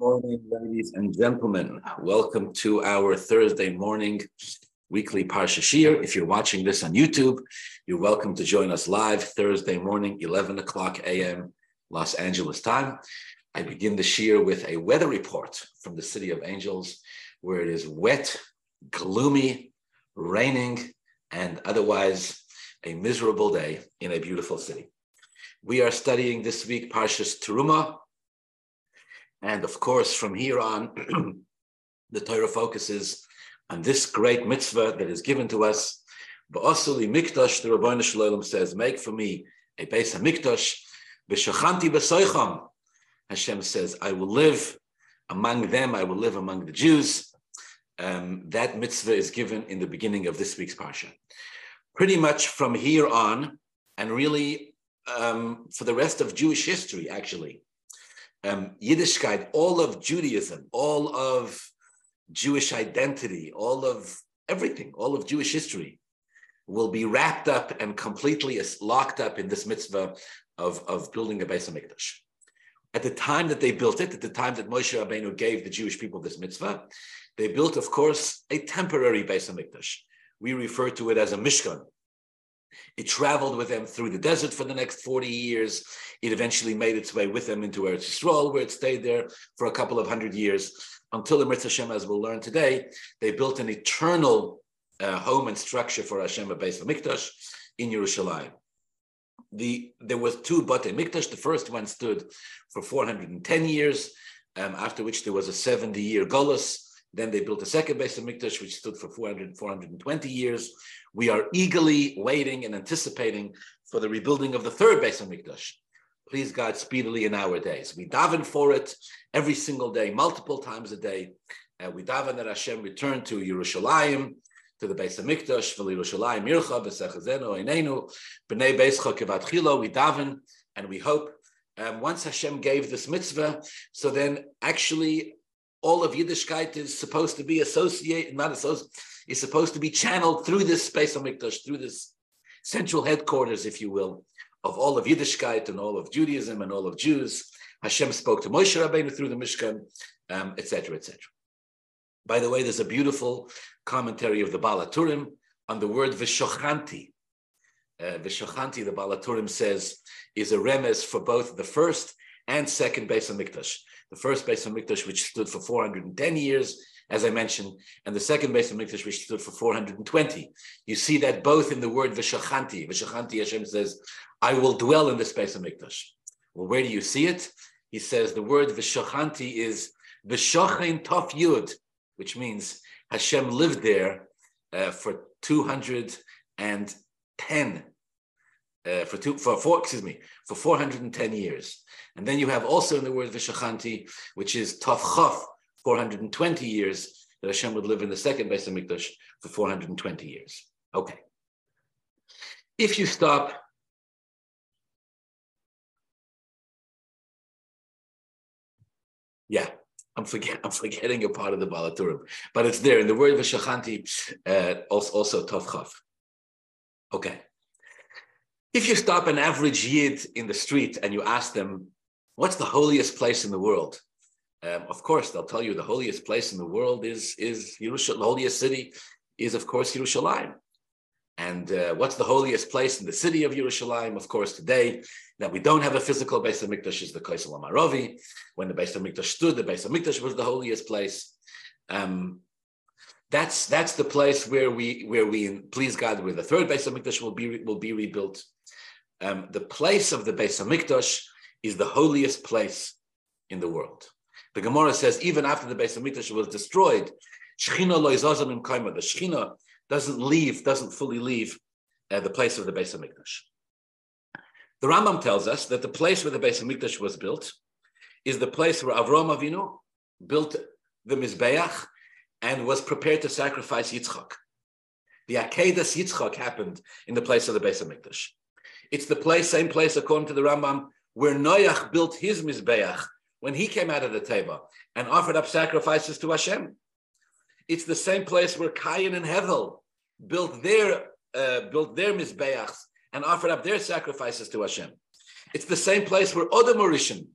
morning, ladies and gentlemen. Welcome to our Thursday morning weekly Parsha Shiur. If you're watching this on YouTube, you're welcome to join us live Thursday morning, 11 o'clock a.m. Los Angeles time. I begin the Shiur with a weather report from the City of Angels, where it is wet, gloomy, raining, and otherwise a miserable day in a beautiful city. We are studying this week Parshas Teruma, and of course, from here on, the Torah focuses on this great mitzvah that is given to us. Ba'asuli mikdash, the Rabbeinu Shalom says, make for me a base of mikdash. B'shachanti b'soicham, Hashem says, I will live among them, I will live among the Jews. Um, that mitzvah is given in the beginning of this week's parsha. Pretty much from here on, and really um, for the rest of Jewish history, actually, um, Yiddishkeit, all of Judaism, all of Jewish identity, all of everything, all of Jewish history will be wrapped up and completely locked up in this mitzvah of, of building a Beis Hamikdash. At the time that they built it, at the time that Moshe Rabbeinu gave the Jewish people this mitzvah, they built, of course, a temporary Beis Hamikdash. We refer to it as a Mishkan, it traveled with them through the desert for the next 40 years. It eventually made its way with them into Eretz Yisrael, where it stayed there for a couple of hundred years until the Mitzvah Hashem, as we'll learn today, they built an eternal uh, home and structure for Hashem, a Beis Hamikdash in Yerushalayim. The, there was two Bate Mikdash. The first one stood for 410 years, um, after which there was a 70 year Golas. Then they built a second Beis Hamikdash, which stood for 400, 420 years. We are eagerly waiting and anticipating for the rebuilding of the third Beis Hamikdash. Please God, speedily in our days. We daven for it every single day, multiple times a day. Uh, we daven that Hashem return to Yerushalayim, to the Beis Hamikdash, for Yerushalayim Mircha, B'sechazeno, Einenu, B'nei Beischa We daven and we hope um, once Hashem gave this mitzvah, so then actually all of Yiddishkeit is supposed to be associated, not associated, is supposed to be channeled through this space of Mikdash, through this central headquarters, if you will, of all of Yiddishkeit and all of Judaism and all of Jews. Hashem spoke to Moshe Rabbeinu through the Mishkan, etc., um, etc. Et By the way, there's a beautiful commentary of the Baal HaTurim on the word Vishochanti. Uh, Vishochanti, the Baal HaTurim says, is a remez for both the first and second Beis Hamikdash. The first Beis Hamikdash, which stood for 410 years, as I mentioned, and the second Beis Hamikdash, which stood for 420. You see that both in the word V'shachanti. V'shachanti, Hashem says, I will dwell in this Beis Hamikdash. Well, where do you see it? He says the word V'shachanti is V'shachain Tov Yud, which means Hashem lived there uh, for 210 uh, for two for four excuse me for 410 years and then you have also in the word vishachanti which is tafchaf 420 years that Hashem would live in the second Beis Hamikdash for 420 years. Okay. If you stop Yeah, I'm forget I'm forgetting a part of the Baal HaTurim, but it's there in the word of Shachanti, uh, also, also Tovchav. Okay. If you stop an average Yid in the street and you ask them, what's the holiest place in the world? Um, of course, they'll tell you the holiest place in the world is is Yerushalayim. The holiest city is, of course, Yerushalayim. And uh, what's the holiest place in the city of Yerushalayim? Of course, today that we don't have a physical Beis Hamikdash is the Kosel HaMaaravi. When the Beis Hamikdash stood, the Beis Hamikdash was the holiest place. Um, that's that's the place where we where we please God where the third Beis Hamikdash will be will be rebuilt. Um, the place of the Beis Hamikdash is the holiest place in the world. The Gemara says even after the Beis Hamikdash was destroyed, Shechina. The Shechina doesn't leave, doesn't fully leave uh, the place of the Beis Hamikdash. The Rambam tells us that the place where the Beis Hamikdash was built is the place where Avram Avinu built the Mizbeach and was prepared to sacrifice Yitzchak. The Akedas Yitzchak happened in the place of the Beis Hamikdash. It's the place, same place, according to the Rambam, where Noach built his Mizbeach when he came out of the Teva and offered up sacrifices to Hashem. It's the same place where Cain and Hevel built their uh, built their mizbeachs and offered up their sacrifices to Hashem. It's the same place where Odom Rishon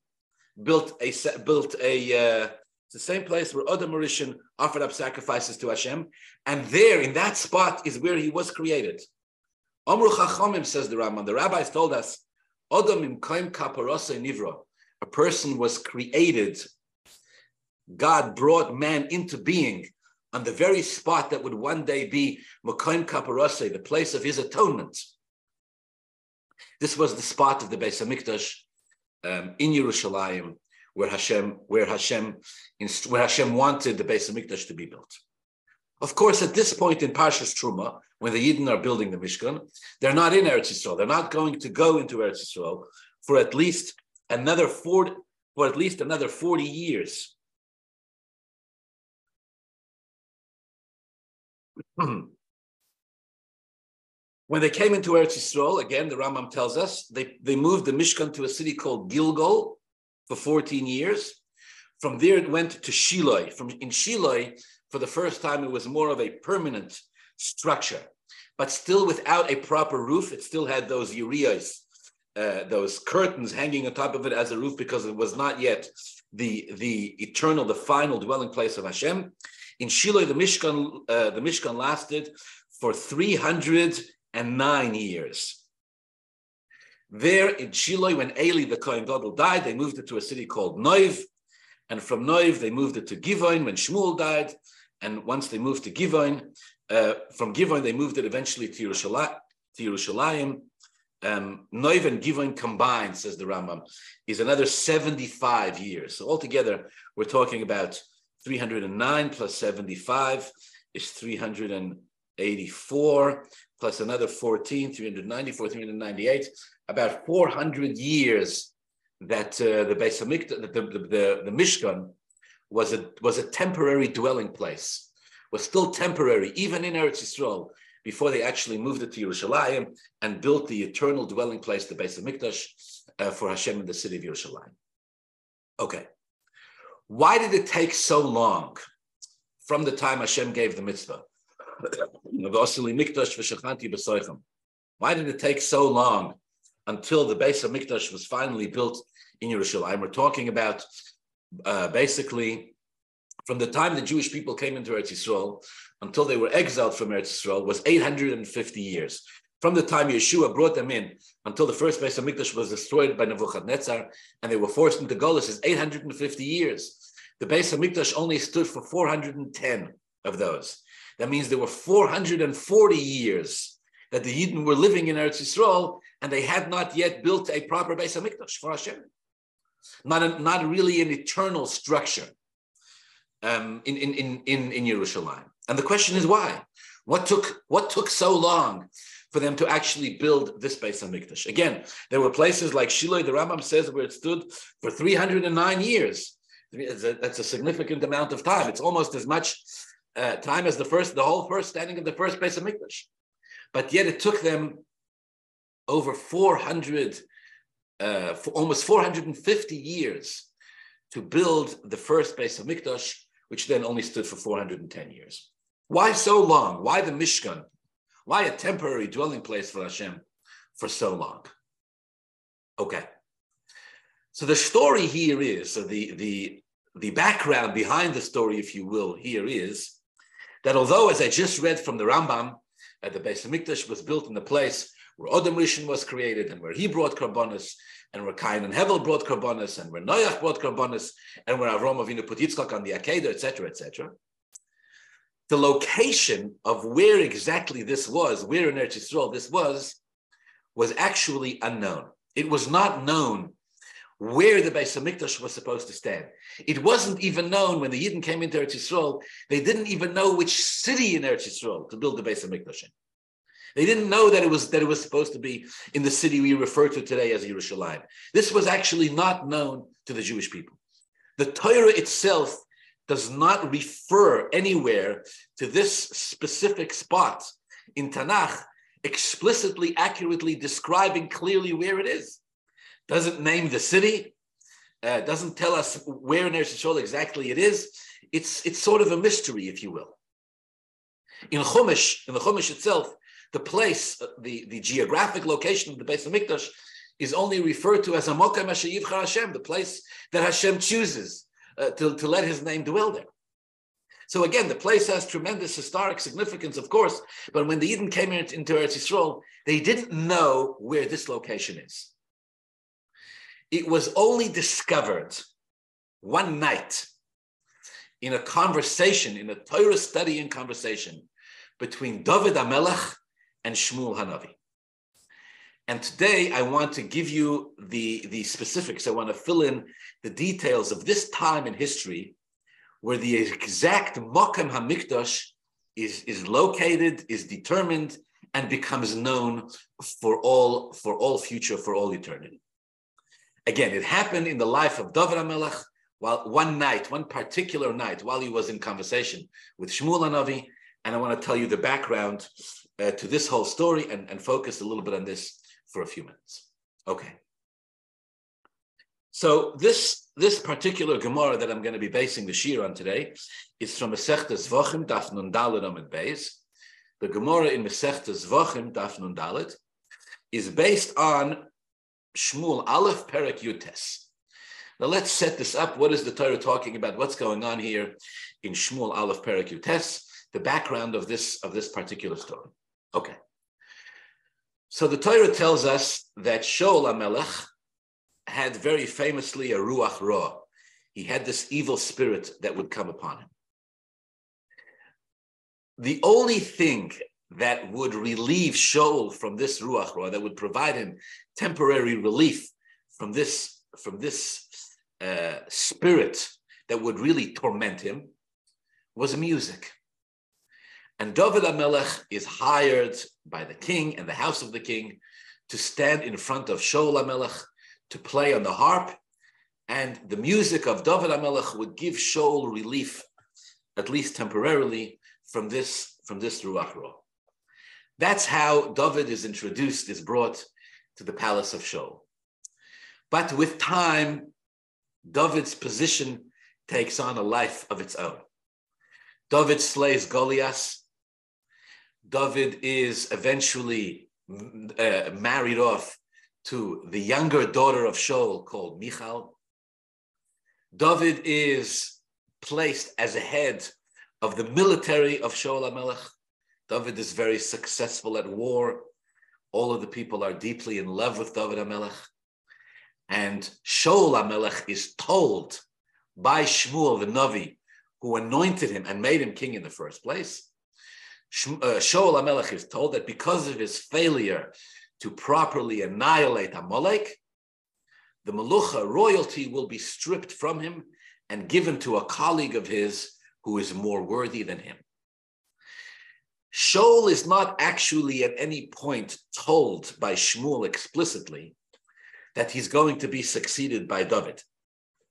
built a built a uh, the same place where Adam HaRishon offered up sacrifices to Hashem, and there in that spot is where he was created. Amru Chachamim says the Rambam. The rabbis told us, Adam im kaim kaparose nivra. A person was created. God brought man into being on the very spot that would one day be Mokaim Kaparase, the place of his atonement. This was the spot of the Beis Hamikdash um, in Yerushalayim, where Hashem, where Hashem, where Hashem wanted the Beis Hamikdash to be built. Of course, at this point in Parshas Truma, when the Yidden are building the Mishkan, they're not in Eretz Yisrael. They're not going to go into Eretz Yisrael for at least another 40, for at least another 40 years. when they came into Eretz Yisrael, again, the Rambam tells us, they, they moved the Mishkan to a city called Gilgal for 14 years. From there, it went to Shiloh. From in Shiloh, for the first time, it was more of a permanent structure, but still without a proper roof. It still had those urias, uh, those curtains hanging on top of it as a roof because it was not yet the, the eternal, the final dwelling place of Hashem. In Shiloh, the Mishkan, uh, the Mishkan lasted for 309 years. There in Shiloh, when Eli the Kohen Gadol died, they moved it to a city called Noiv. And from Noiv, they moved it to Givon when Shmuel died. And once they moved to Givon, uh, from Givon, they moved it eventually to Yerushalayim. To Yerushalayim. Um, Noiv and Givon combined, says the Rambam, is another 75 years. So altogether, we're talking about 309 plus 75 is 384, plus another 14, 394, 398, about 400 years that uh, the Beis Hamikdash, the, the, the, the, Mishkan was a, was a temporary dwelling place, was still temporary, even in Eretz Yisrael, before they actually moved it to Yerushalayim and built the eternal dwelling place, the Beis Hamikdash, uh, for Hashem in the city of Yerushalayim. Okay. Why did it take so long from the time Hashem gave the mitzvah? Why did it take so long until the Beis Hamikdash was finally built in Yerushalayim? We're talking about uh, basically from the time the Jewish people came into Eretz Yisrael until they were exiled from Eretz Yisrael was 850 years. From the time Yehoshua brought them in until the first Beis Hamikdash was destroyed by Nebuchadnezzar and they were forced into Golis is 850 years. The Beis Hamikdash only stood for 410 of those. That means there were 440 years that the Yidden were living in Eretz Yisrael and they had not yet built a proper Beis Hamikdash for Hashem. Not, a, not really an eternal structure um, in, in, in, in, in Yerushalayim. And the question is why? What took, what took so long for them to actually build this Beis Hamikdash? Again, there were places like Shiloh, the Rambam says, where it stood for 309 years. That's a significant amount of time. It's almost as much uh, time as the first, the whole first standing of the first Beis Hamikdash. But yet it took them over 400, uh, for almost 450 years to build the first Beis Hamikdash, which then only stood for 410 years. Why so long? Why the Mishkan? Why a temporary dwelling place for Hashem for so long? Okay. So the story here is, so the, the, the background behind the story, if you will, here is that although, as I just read from the Rambam, uh, the Beis Hamikdash was built in the place where Adam Rishon was created and where he brought Karbonis, and where Cain and Hevel brought Karbonis, and where Noach brought Karbonis, and where Avram Avinu put Yitzchak on the Akedah, etc., etc. The location of where exactly this was, where in Eretz Yisrael this was, was actually unknown. It was not known where the Beis Hamikdash was supposed to stand. It wasn't even known when the Yidden came into Eretz Yisrael. They didn't even know which city in Eretz Yisrael to build the Beis Hamikdash in. They didn't know that it was that it was supposed to be in the city we refer to today as Yerushalayim. This was actually not known to the Jewish people. The Torah itself does not refer anywhere to this specific spot in Tanakh, explicitly, accurately describing clearly where it is doesn't name the city, uh, doesn't tell us where in Eretz Yisrael exactly it is. It's, it's sort of a mystery, if you will. In Chumash, in the Chumash itself, the place, uh, the, the geographic location of the Beis Hamikdash is only referred to as a Mokem Yivchar Hashem, the place that Hashem chooses uh, to, to let his name dwell there. So again, the place has tremendous historic significance, of course, but when the Yidden came into Eretz Yisrael, they didn't know where this location is. It was only discovered one night in a conversation, in a Torah study and conversation between David Amelech and Shmuel Hanavi. And today I want to give you the, the specifics. I want to fill in the details of this time in history where the exact Mokem HaMikdash is, is located, is determined, and becomes known for all, for all future, for all eternity. Again, it happened in the life of David HaMelech, while one night, one particular night, while he was in conversation with Shmuel Hanavi, and I want to tell you the background uh, to this whole story and, and focus a little bit on this for a few minutes. Okay. So this, this particular Gemara that I'm going to be basing the Shiur on today is from Masechtas Zvachim, Daf Nun Dalet Amid Beis. The Gemara in Masechtas Zvachim, Daf Nun Dalet, is based on Shmuel Aleph Perek Yutes. Now let's set this up. What is the Torah talking about? What's going on here in Shmuel Aleph Perek Yutes? The background of this of this particular story. Okay. So the Torah tells us that Shaul Amelech had very famously a ruach ra. He had this evil spirit that would come upon him. The only thing that would relieve Shaul from this ruach ra, that would provide him temporary relief from this from this uh, spirit that would really torment him, was music. And David Amelech is hired by the king and the house of the king to stand in front of Shaul Amelech to play on the harp. And the music of David Amelech would give Shaul relief, at least temporarily, from this, from this Ruach Ra. That's how David is introduced, is brought to the palace of Shaul. But with time, David's position takes on a life of its own. David slays Goliath David is eventually uh, married off to the younger daughter of Shaul called Michal. David is placed as a head of the military of Shaul HaMelech. David is very successful at war. All of the people are deeply in love with David HaMelech. And Shaul HaMelech is told by Shmuel the Navi, who anointed him and made him king in the first place, Uh, Shaul HaMelech is told that because of his failure to properly annihilate Amalek, the Melucha royalty will be stripped from him and given to a colleague of his who is more worthy than him. Shaul is not actually at any point told by Shmuel explicitly that he's going to be succeeded by David.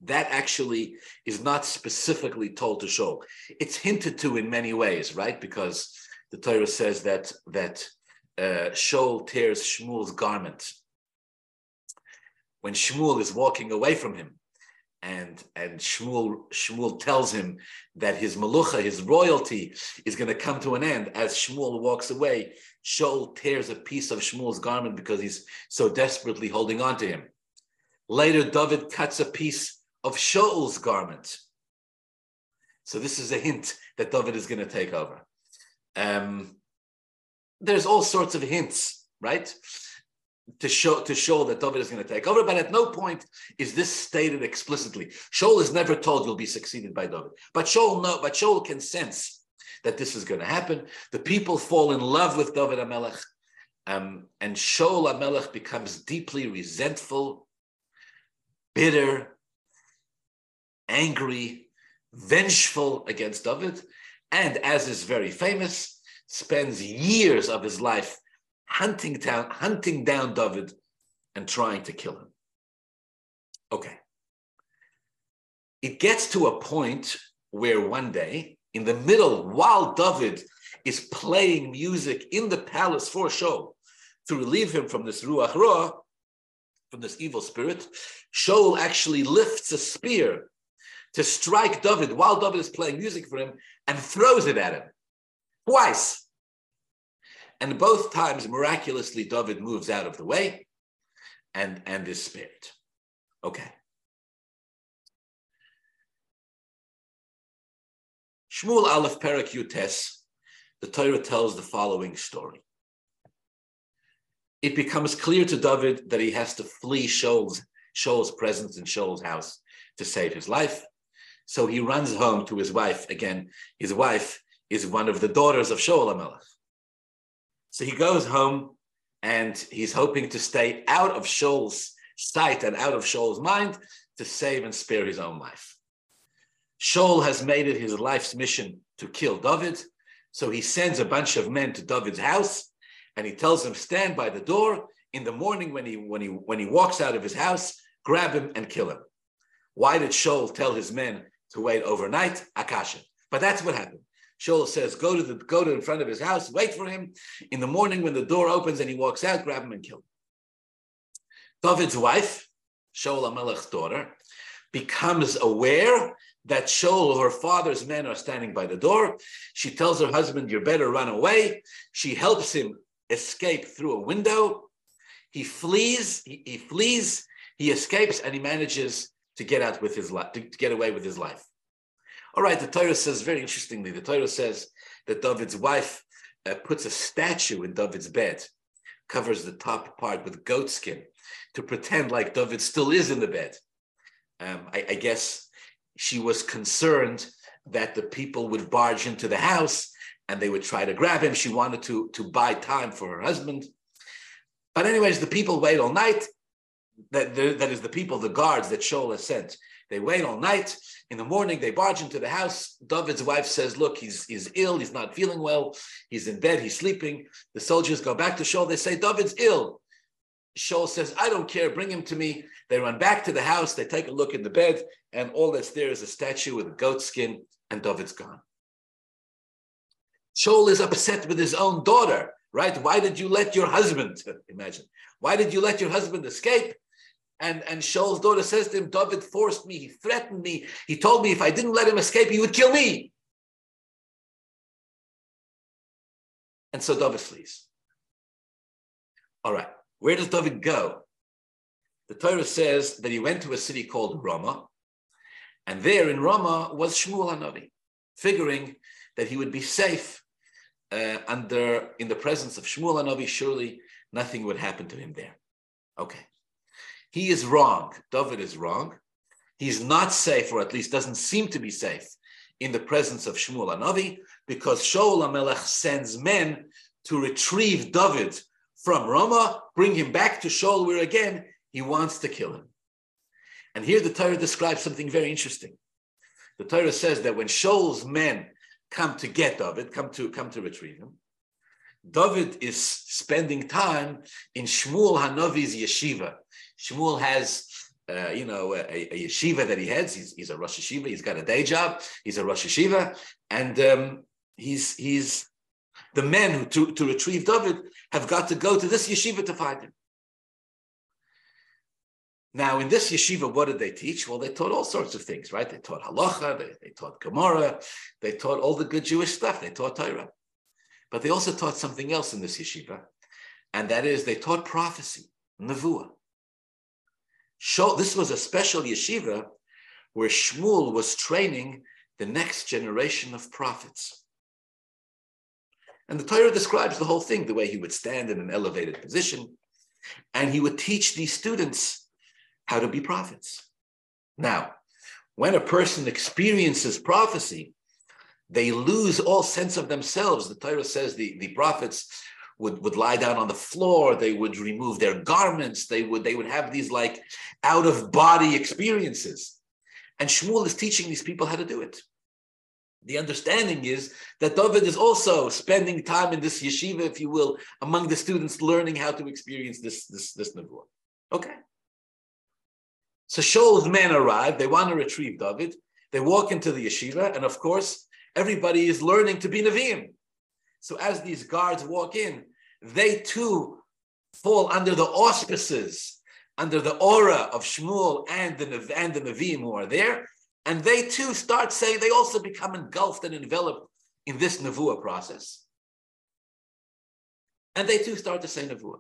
That actually is not specifically told to Shaul. It's hinted to in many ways, right? Because the Torah says that that uh, Shaul tears Shmuel's garment when Shmuel is walking away from him, and and Shmuel Shmuel tells him that his malucha, his royalty, is going to come to an end as Shmuel walks away. Shaul tears a piece of Shmuel's garment because he's so desperately holding on to him. Later, David cuts a piece of Shaul's garment. So this is a hint that David is going to take over. Um, there's all sorts of hints, right? To show to show that David is going to take over, but at no point is this stated explicitly. Shaul is never told you'll be succeeded by David, but Shaul know, but Shaul can sense that this is going to happen. The people fall in love with David Amelech, um, and Shaul Amelech becomes deeply resentful, bitter, angry, vengeful against David, and as is very famous, spends years of his life hunting down, hunting down David and trying to kill him. Okay. It gets to a point where one day, in the middle, while David is playing music in the palace for show to relieve him from this ruach ra, from this evil spirit, Shaul actually lifts a spear to strike David while David is playing music for him and throws it at him twice. And both times, miraculously, David moves out of the way. and, and is spared. Okay. Shmuel Aleph Perek Yutes, the Torah tells the following story. It becomes clear to David that he has to flee Shaul's, Shaul's presence in Shaul's house to save his life. So he runs home to his wife. Again, his wife is one of the daughters of Shaul HaMelech. So he goes home and he's hoping to stay out of Shaul's sight and out of Shaul's mind to save and spare his own life. Shaul has made it his life's mission to kill David, so he sends a bunch of men to David's house and he tells them, stand by the door in the morning when he when he when he walks out of his house, grab him and kill him. Why did Shaul tell his men to wait overnight? Akasha. But that's what happened. Shaul says, go to the go to in front of his house, wait for him. In the morning, when the door opens and he walks out, grab him and kill him. David's wife, Shaul HaMelech's daughter, becomes aware that Shaul, her father's men, are standing by the door. She tells her husband, You better run away. She helps him escape through a window. He flees, he, he flees, he escapes, and he manages to get out with his life, to, to get away with his life. All right, the Torah says very interestingly, the Torah says that David's wife uh, puts a statue in David's bed, covers the top part with goat skin to pretend like David still is in the bed. Um, I, I guess she was concerned that the people would barge into the house and they would try to grab him. She wanted to, to buy time for her husband. But, anyways, the people wait all night. That, that is the people, the guards that Shaul has sent. They wait all night. In the morning, they barge into the house. David's wife says, Look, he's, he's ill. He's not feeling well. He's in bed. He's sleeping. The soldiers go back to Shaul. They say, David's ill. Shaul says, I don't care. Bring him to me. They run back to the house. They take a look in the bed, and all that's there is a statue with a goat skin, and David's gone. Shaul is upset with his own daughter, right? Why did you let your husband, imagine, why did you let your husband escape? And, and Shaul's daughter says to him, David forced me, he threatened me, he told me if I didn't let him escape, he would kill me. And so David flees. All right, where does David go? The Torah says that he went to a city called Ramah, and there in Ramah was Shmuel Hanavi, figuring that he would be safe uh, under in the presence of Shmuel Hanavi. Surely nothing would happen to him there. Okay. He is wrong. David is wrong. He's not safe, or at least doesn't seem to be safe, in the presence of Shmuel Hanavi, because Shaul HaMelech sends men to retrieve David from Ramah, bring him back to Shaul, where again he wants to kill him. And here the Torah describes something very interesting. The Torah says that when Shaul's men come to get David, come to come to retrieve him, David is spending time in Shmuel Hanavi's yeshiva. Shmuel has, uh, you know, a, a, yeshiva that he heads. He's, he's a Rosh Yeshiva. He's got a day job. He's a Rosh Yeshiva, and um, he's he's the men who to, to retrieve David have got to go to this yeshiva to find him. Now, in this yeshiva, what did they teach? Well, they taught all sorts of things, right? They taught halacha, they, they taught Gemara, they taught all the good Jewish stuff, they taught Torah. But they also taught something else in this yeshiva, and that is they taught prophecy, nevuah. Show, this was a special yeshiva where Shmuel was training the next generation of prophets. And the Torah describes the whole thing, the way he would stand in an elevated position, and he would teach these students how to be prophets. Now, when a person experiences prophecy, they lose all sense of themselves. The Torah says the, the prophets would, would lie down on the floor, they would remove their garments, they would, they would have these like out of body experiences. And Shmuel is teaching these people how to do it. The understanding is that David is also spending time in this yeshiva, if you will, among the students, learning how to experience this, this, this nevuah. Okay. So Shaul's men arrive, they want to retrieve David. They walk into the yeshiva, and of course, everybody is learning to be Nevi'im. So as these guards walk in, they too fall under the auspices, under the aura of Shmuel and the, and the Nevi'im who are there, and they too start saying, they also become engulfed and enveloped in this Nevuah process. And they too start to say Nevuah.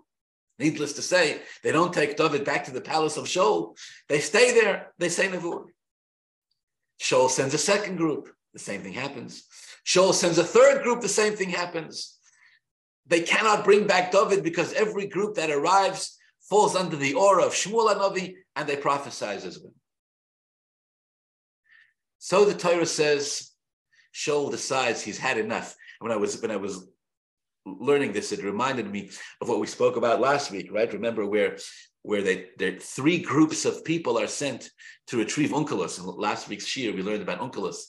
Needless to say, they don't take David back to the palace of Shaul. They stay there. They say Nevuah. Shaul sends a second group. The same thing happens. Shaul sends a third group. The same thing happens. They cannot bring back David because every group that arrives falls under the aura of Shmuel Hanavi and they prophesize as well. So the Torah says, Shaul decides he's had enough. When I was when I was learning this, it reminded me of what we spoke about last week, right? Remember where where they there three groups of people are sent to retrieve Onkelos. In last week's shiur, we learned about Onkelos,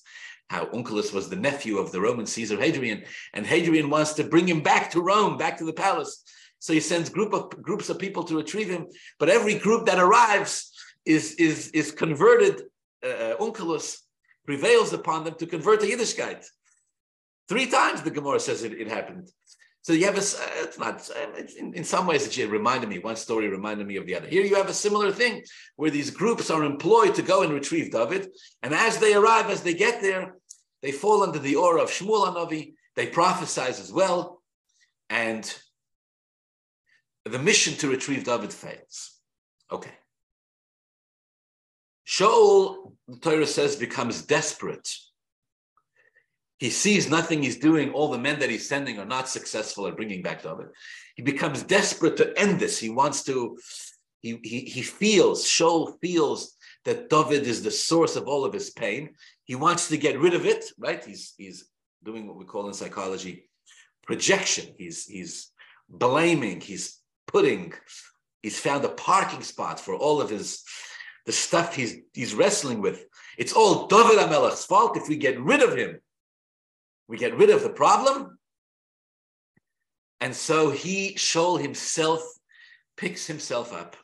how Onkelos was the nephew of the Roman Caesar Hadrian, and Hadrian wants to bring him back to Rome, back to the palace. So he sends group of groups of people to retrieve him, but every group that arrives is is is converted. Uh, Onkelos prevails upon them to convert to Yiddishkeit. Three times the Gemara says it, it happened. So you have a, uh, it's not, uh, it's in, in, some ways it reminded me, one story reminded me of the other. Here you have a similar thing where these groups are employed to go and retrieve David. And as they arrive, as they get there, they fall under the aura of Shmuel Hanavi. They prophesize as well. And the mission to retrieve David fails. Okay. Shaul, the Torah says, becomes desperate he sees nothing he's doing. All the men that he's sending are not successful at bringing back David. He becomes desperate to end this. He wants to, he, he, he feels, Shaul feels that David is the source of all of his pain. He wants to get rid of it, right? He's, he's doing what we call in psychology projection. He's, he's blaming, he's putting, he's found a parking spot for all of his, the stuff he's, he's wrestling with. It's all David HaMelech's fault. If we get rid of him, we get rid of the problem. And so he, Shaul himself, picks himself up,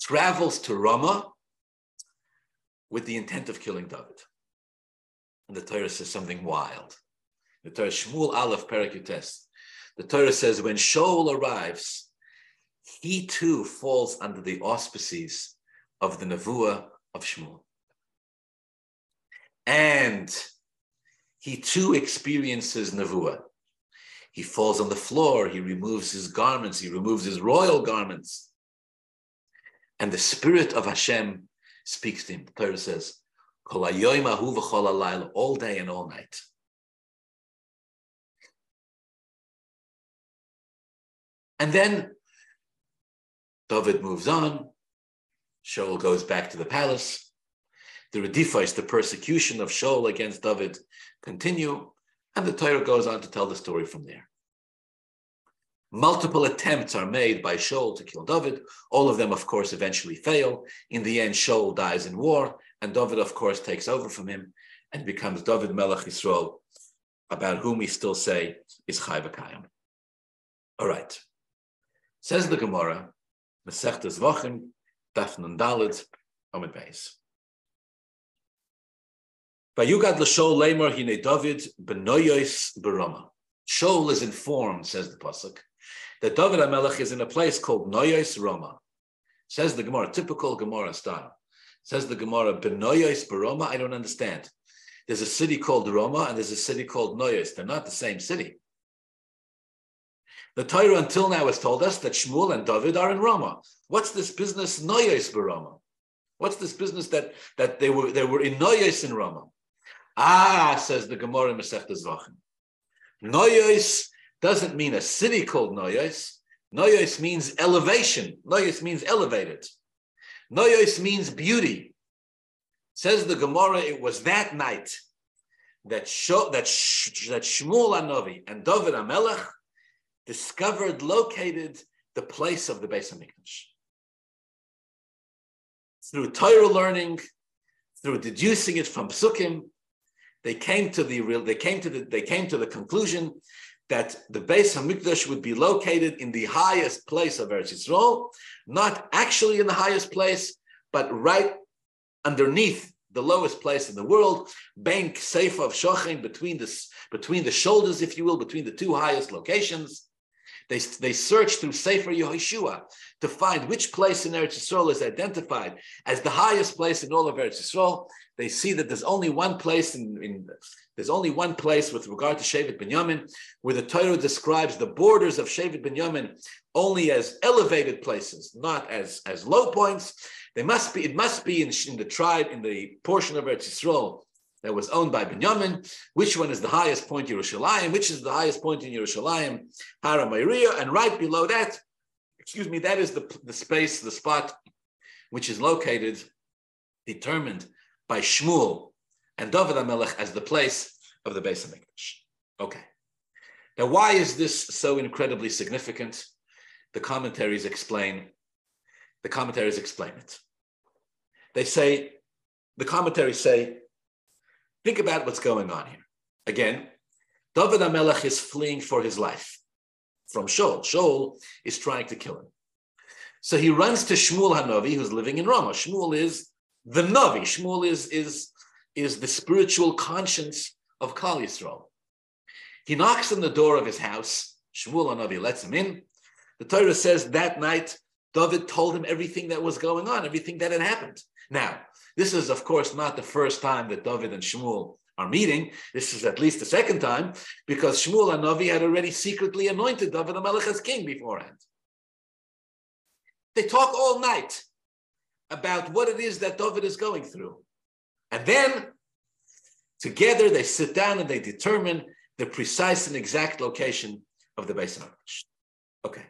travels to Ramah with the intent of killing David. And the Torah says something wild. The Torah, Shmuel Aleph Perek Yutes. The Torah says when Shaul arrives, he too falls under the auspices of the Nevuah of Shmuel. And he too experiences Nevuah. He falls on the floor, he removes his garments, he removes his royal garments. And the spirit of Hashem speaks to him. The Torah says, all day and all night. And then David moves on. Shaul goes back to the palace the redifais, the persecution of Shaul against David, continue, and the Torah goes on to tell the story from there. Multiple attempts are made by Shaul to kill David. All of them, of course, eventually fail. In the end, Shaul dies in war, and David, of course, takes over from him and becomes David Melech Yisrael, about whom we still say is Chai V'Kayim. All right. Says the Gemara, Masechtas Zvachim, Daf Nun Daled, Amid Beis. Vayugad l'shol lemor hine David benoyos berama. Shaul is informed, says the pasuk, that David HaMelech is in a place called Noyos Roma. Says the Gemara, typical Gemara style. Says the Gemara, Benoyos Baroma. I don't understand. There's a city called Roma and there's a city called Noyos. They're not the same city. The Torah until now has told us that Shmuel and David are in Roma. What's this business Noyos Baroma? What's this business that, that they were they were in Noyos in Roma? Ah, says the Gemara in Masechta Zvachim. Noyos doesn't mean a city called Noyos. Noyos means elevation. Noyos means elevated. Noyos means beauty. Says the Gemara, it was that night that Sh- that Sh- that Shmuel Anovi and David Amelech discovered, located the place of the Beis Hamikdash. Through Torah learning, through deducing it from Psukim, they came to the real, they came to the, they came to the conclusion that the Beis Hamikdash would be located in the highest place of Eretz Yisrael, not actually in the highest place, but right underneath the lowest place in the world, bank safe of Shochem, between the, between the shoulders, if you will, between the two highest locations. They, they search through Sefer Yehoshua to find which place in Eretz Yisrael is identified as the highest place in all of Eretz Yisrael. They see that there's only one place in, in there's only one place with regard to Shevet Binyamin where the Torah describes the borders of Shevet Binyamin only as elevated places, not as, as low points. They must be, it must be in, in the tribe, in the portion of Eretz Yisrael that was owned by Binyamin. Which one is the highest point in Yerushalayim? Which is the highest point in Yerushalayim? Hara and right below that, excuse me, that is the, the space, the spot which is located, determined by Shmuel and David HaMelech as the place of the Beis HaMikdash. Okay. Now, why is this so incredibly significant? The commentaries explain. The commentaries explain it. They say, the commentaries say, think about what's going on here. Again, David HaMelech is fleeing for his life from Shaul. Shaul is trying to kill him. So he runs to Shmuel Hanavi, who's living in Ramah. Shmuel is the Navi. Shmuel is, is, is the spiritual conscience of Klal Yisrael. He knocks on the door of his house. Shmuel Navi lets him in. The Torah says that night, David told him everything that was going on, everything that had happened. Now, this is, of course, not the first time that David and Shmuel are meeting. This is at least the second time, because Shmuel HaNavi had already secretly anointed David Melech as king beforehand. They talk all night about what it is that David is going through. And then together they sit down and they determine the precise and exact location of the Beis Hamikdash. Okay.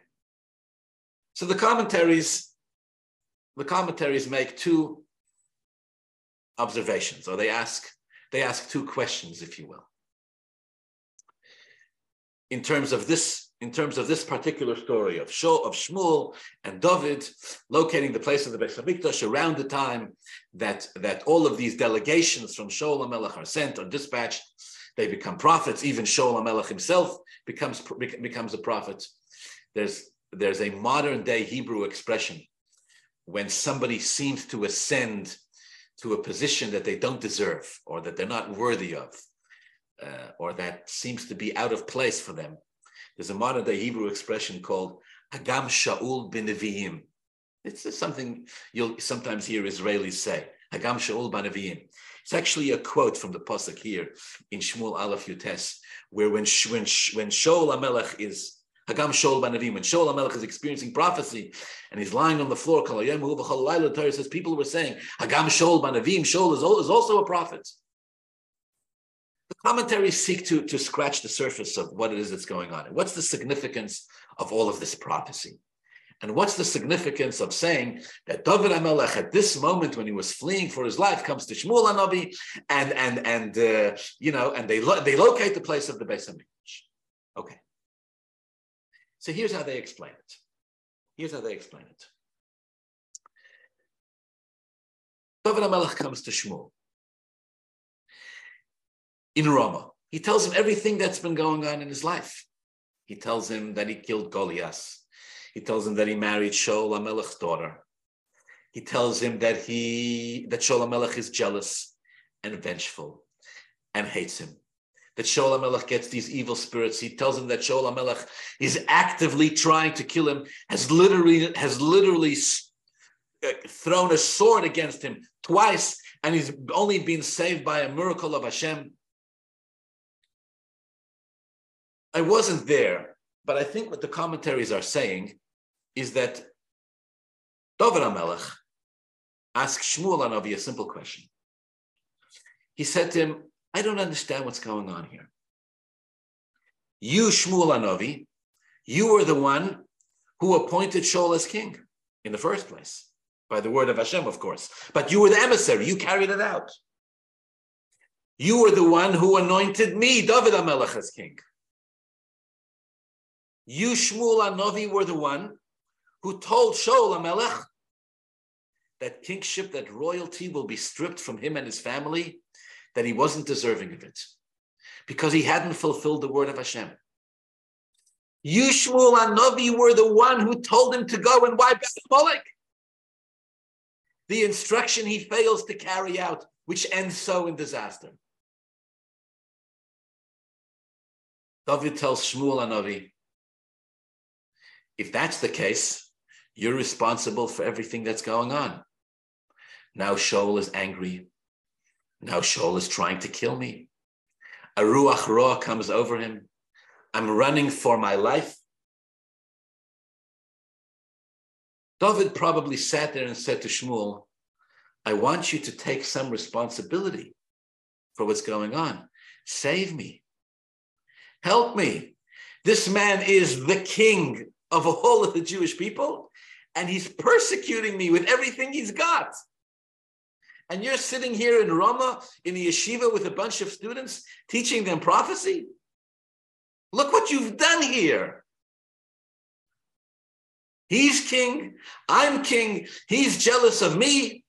So the commentaries, the commentaries make two observations, or they ask, they ask two questions, if you will. In terms of this in terms of this particular story of Shul, of Shmuel and David locating the place of the Beis Hamikdash around the time that, that all of these delegations from Shaul HaMelech are sent or dispatched, they become prophets. Even Shaul HaMelech himself becomes, becomes a prophet. There's, there's a modern day Hebrew expression when somebody seems to ascend to a position that they don't deserve or that they're not worthy of. Uh, or that seems to be out of place for them there's a modern day Hebrew expression called Hagam Shaul bin Nevi'im. It's something you'll sometimes hear Israelis say. Hagam Shaul bin Nevi'im. It's actually a quote from the pasuk here in Shmuel Aleph Yutes, where when when when Shaul Amelech is Hagam Shaul bin Nevi'im, when Shaul Amelech is experiencing prophecy and he's lying on the floor, Torah says people were saying Hagam Shaul bin Nevi'im. Shaul is also a prophet. Commentaries seek to, to scratch the surface of what it is that's going on. And what's the significance of all of this prophecy? And what's the significance of saying that David Amelech at this moment when he was fleeing for his life comes to Shmuel Hanavi and and and uh, you know and they lo- they locate the place of the Beis Hamikdash. Okay. So here's how they explain it. Here's how they explain it. David Amelech comes to Shmuel in Rama. He tells him everything that's been going on in his life. He tells him that he killed Goliath. He tells him that he married Shaul HaMelech's daughter. He tells him that he that Shaul HaMelech is jealous and vengeful and hates him. That Shaul HaMelech gets these evil spirits. He tells him that Shaul HaMelech is actively trying to kill him, has literally has literally uh, thrown a sword against him twice, and he's only been saved by a miracle of Hashem. I wasn't there, but I think what the commentaries are saying is that David HaMelech asked Shmuel Hanavi a simple question. He said to him, I don't understand what's going on here. You, Shmuel Hanavi, you were the one who appointed Shaul as king in the first place, by the word of Hashem, of course. But you were the emissary, you carried it out. You were the one who anointed me, David HaMelech, as king. You, Shmuel Hanavi, were the one who told Shaul HaMelech that kingship, that royalty will be stripped from him and his family, that he wasn't deserving of it because he hadn't fulfilled the word of Hashem. You, Shmuel Hanavi, were the one who told him to go and wipe out Amalek. The instruction he fails to carry out, which ends so in disaster. David tells Shmuel Hanavi, if that's the case, you're responsible for everything that's going on. Now Shaul is angry. Now Shaul is trying to kill me. A ruach roa comes over him. I'm running for my life. David probably sat there and said to Shmuel, I want you to take some responsibility for what's going on. Save me. Help me. This man is the king of all of the Jewish people, and he's persecuting me with everything he's got. And you're sitting here in Rama in the yeshiva with a bunch of students teaching them prophecy? Look what you've done here. He's king, I'm king, he's jealous of me.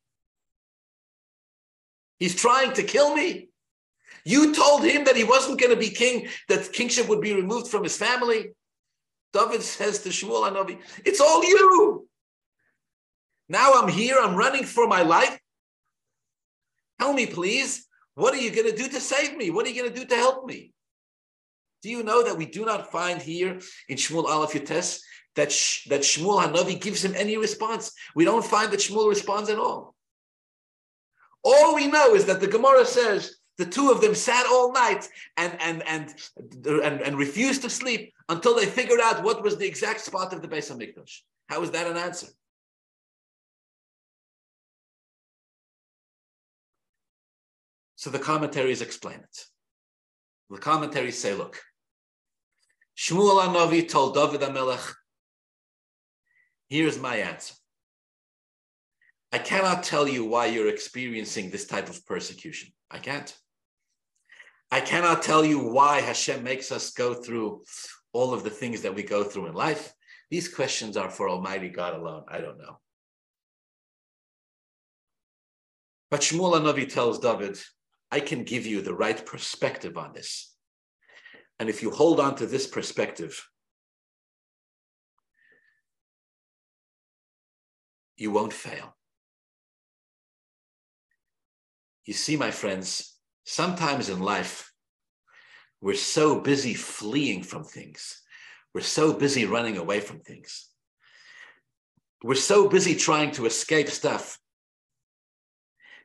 He's trying to kill me. You told him that he wasn't going to be king, that kingship would be removed from his family. David says to Shmuel Hanavi, It's all you. Now I'm here, I'm running for my life. Tell me, please, what are you going to do to save me? What are you going to do to help me? Do you know that we do not find here in Shmuel Aleph Yates that, that Shmuel Hanavi gives him any response? We don't find that Shmuel responds at all. All we know is that the Gemara says the two of them sat all night and, and, and, and, and refused to sleep until they figured out what was the exact spot of the Beis Hamikdash. How is that an answer? So the commentaries explain it. The commentaries say, look, Shmuel Hanavi told David HaMelech, here's my answer. I cannot tell you why you're experiencing this type of persecution. I can't. I cannot tell you why Hashem makes us go through all of the things that we go through in life. These questions are for Almighty God alone. I don't know. But Shmuel Hanavi tells David, I can give you the right perspective on this. And if you hold on to this perspective, you won't fail. You see, my friends, sometimes in life, we're so busy fleeing from things. We're so busy running away from things. We're so busy trying to escape stuff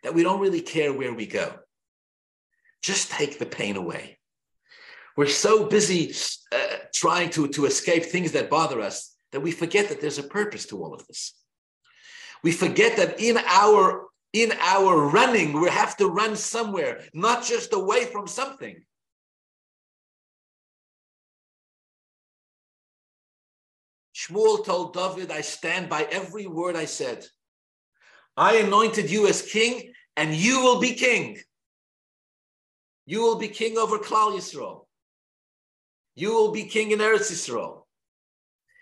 that we don't really care where we go. Just take the pain away. We're so busy uh, trying to, to escape things that bother us that we forget that there's a purpose to all of this. We forget that in our in our running, we have to run somewhere, not just away from something. Shmuel told David, I stand by every word I said. I anointed you as king, and you will be king. You will be king over Klal Yisrael. You will be king in Eretz Yisrael.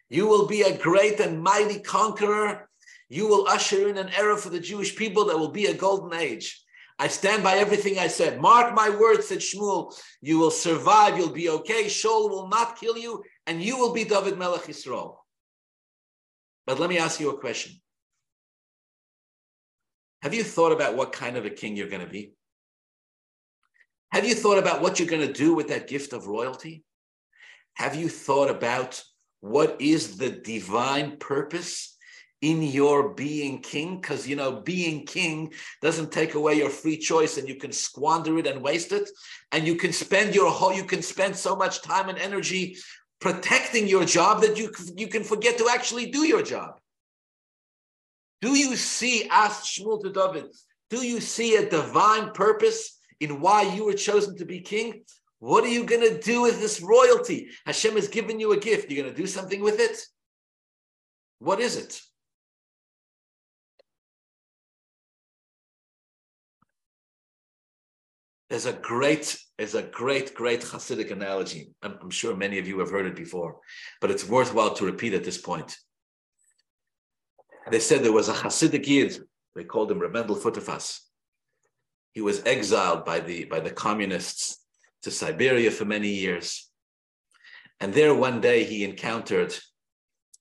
You will be a great and mighty conqueror. You will usher in an era for the Jewish people that will be a golden age. I stand by everything I said. Mark my words, said Shmuel. You will survive. You'll be okay. Shaul will not kill you, and you will be David Melech Yisrael. But let me ask you a question. Have you thought about what kind of a king you're going to be? Have you thought about what you're going to do with that gift of royalty? Have you thought about what is the divine purpose in your being king? Because, you know, being king doesn't take away your free choice and you can squander it and waste it. And you can spend your whole, you can spend so much time and energy protecting your job that you, you can forget to actually do your job. Do you see, asked Shmuel to David, do you see a divine purpose in why you were chosen to be king? What are you going to do with this royalty? Hashem has given you a gift. You're going to do something with it? What is it? There's a great, there's a great, great Hasidic analogy. I'm, I'm, sure many of you have heard it before, but it's worthwhile to repeat at this point. They said there was a Hasidic Yid, they called him Reb Mendel Futerfas. He was exiled by the, by the communists to Siberia for many years. And there one day he encountered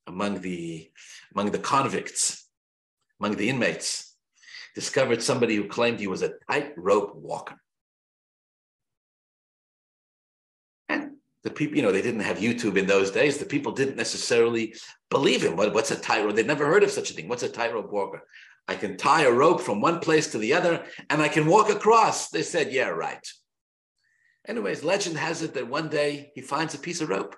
among the, among the convicts, among the inmates, discovered somebody who claimed he was a tightrope walker. The people, you know, they didn't have YouTube in those days. The people didn't necessarily believe him. What, what's a tightrope? They'd never heard of such a thing. What's a tightrope walker? I can tie a rope from one place to the other and I can walk across. They said, yeah, right. Anyways, legend has it that one day he finds a piece of rope.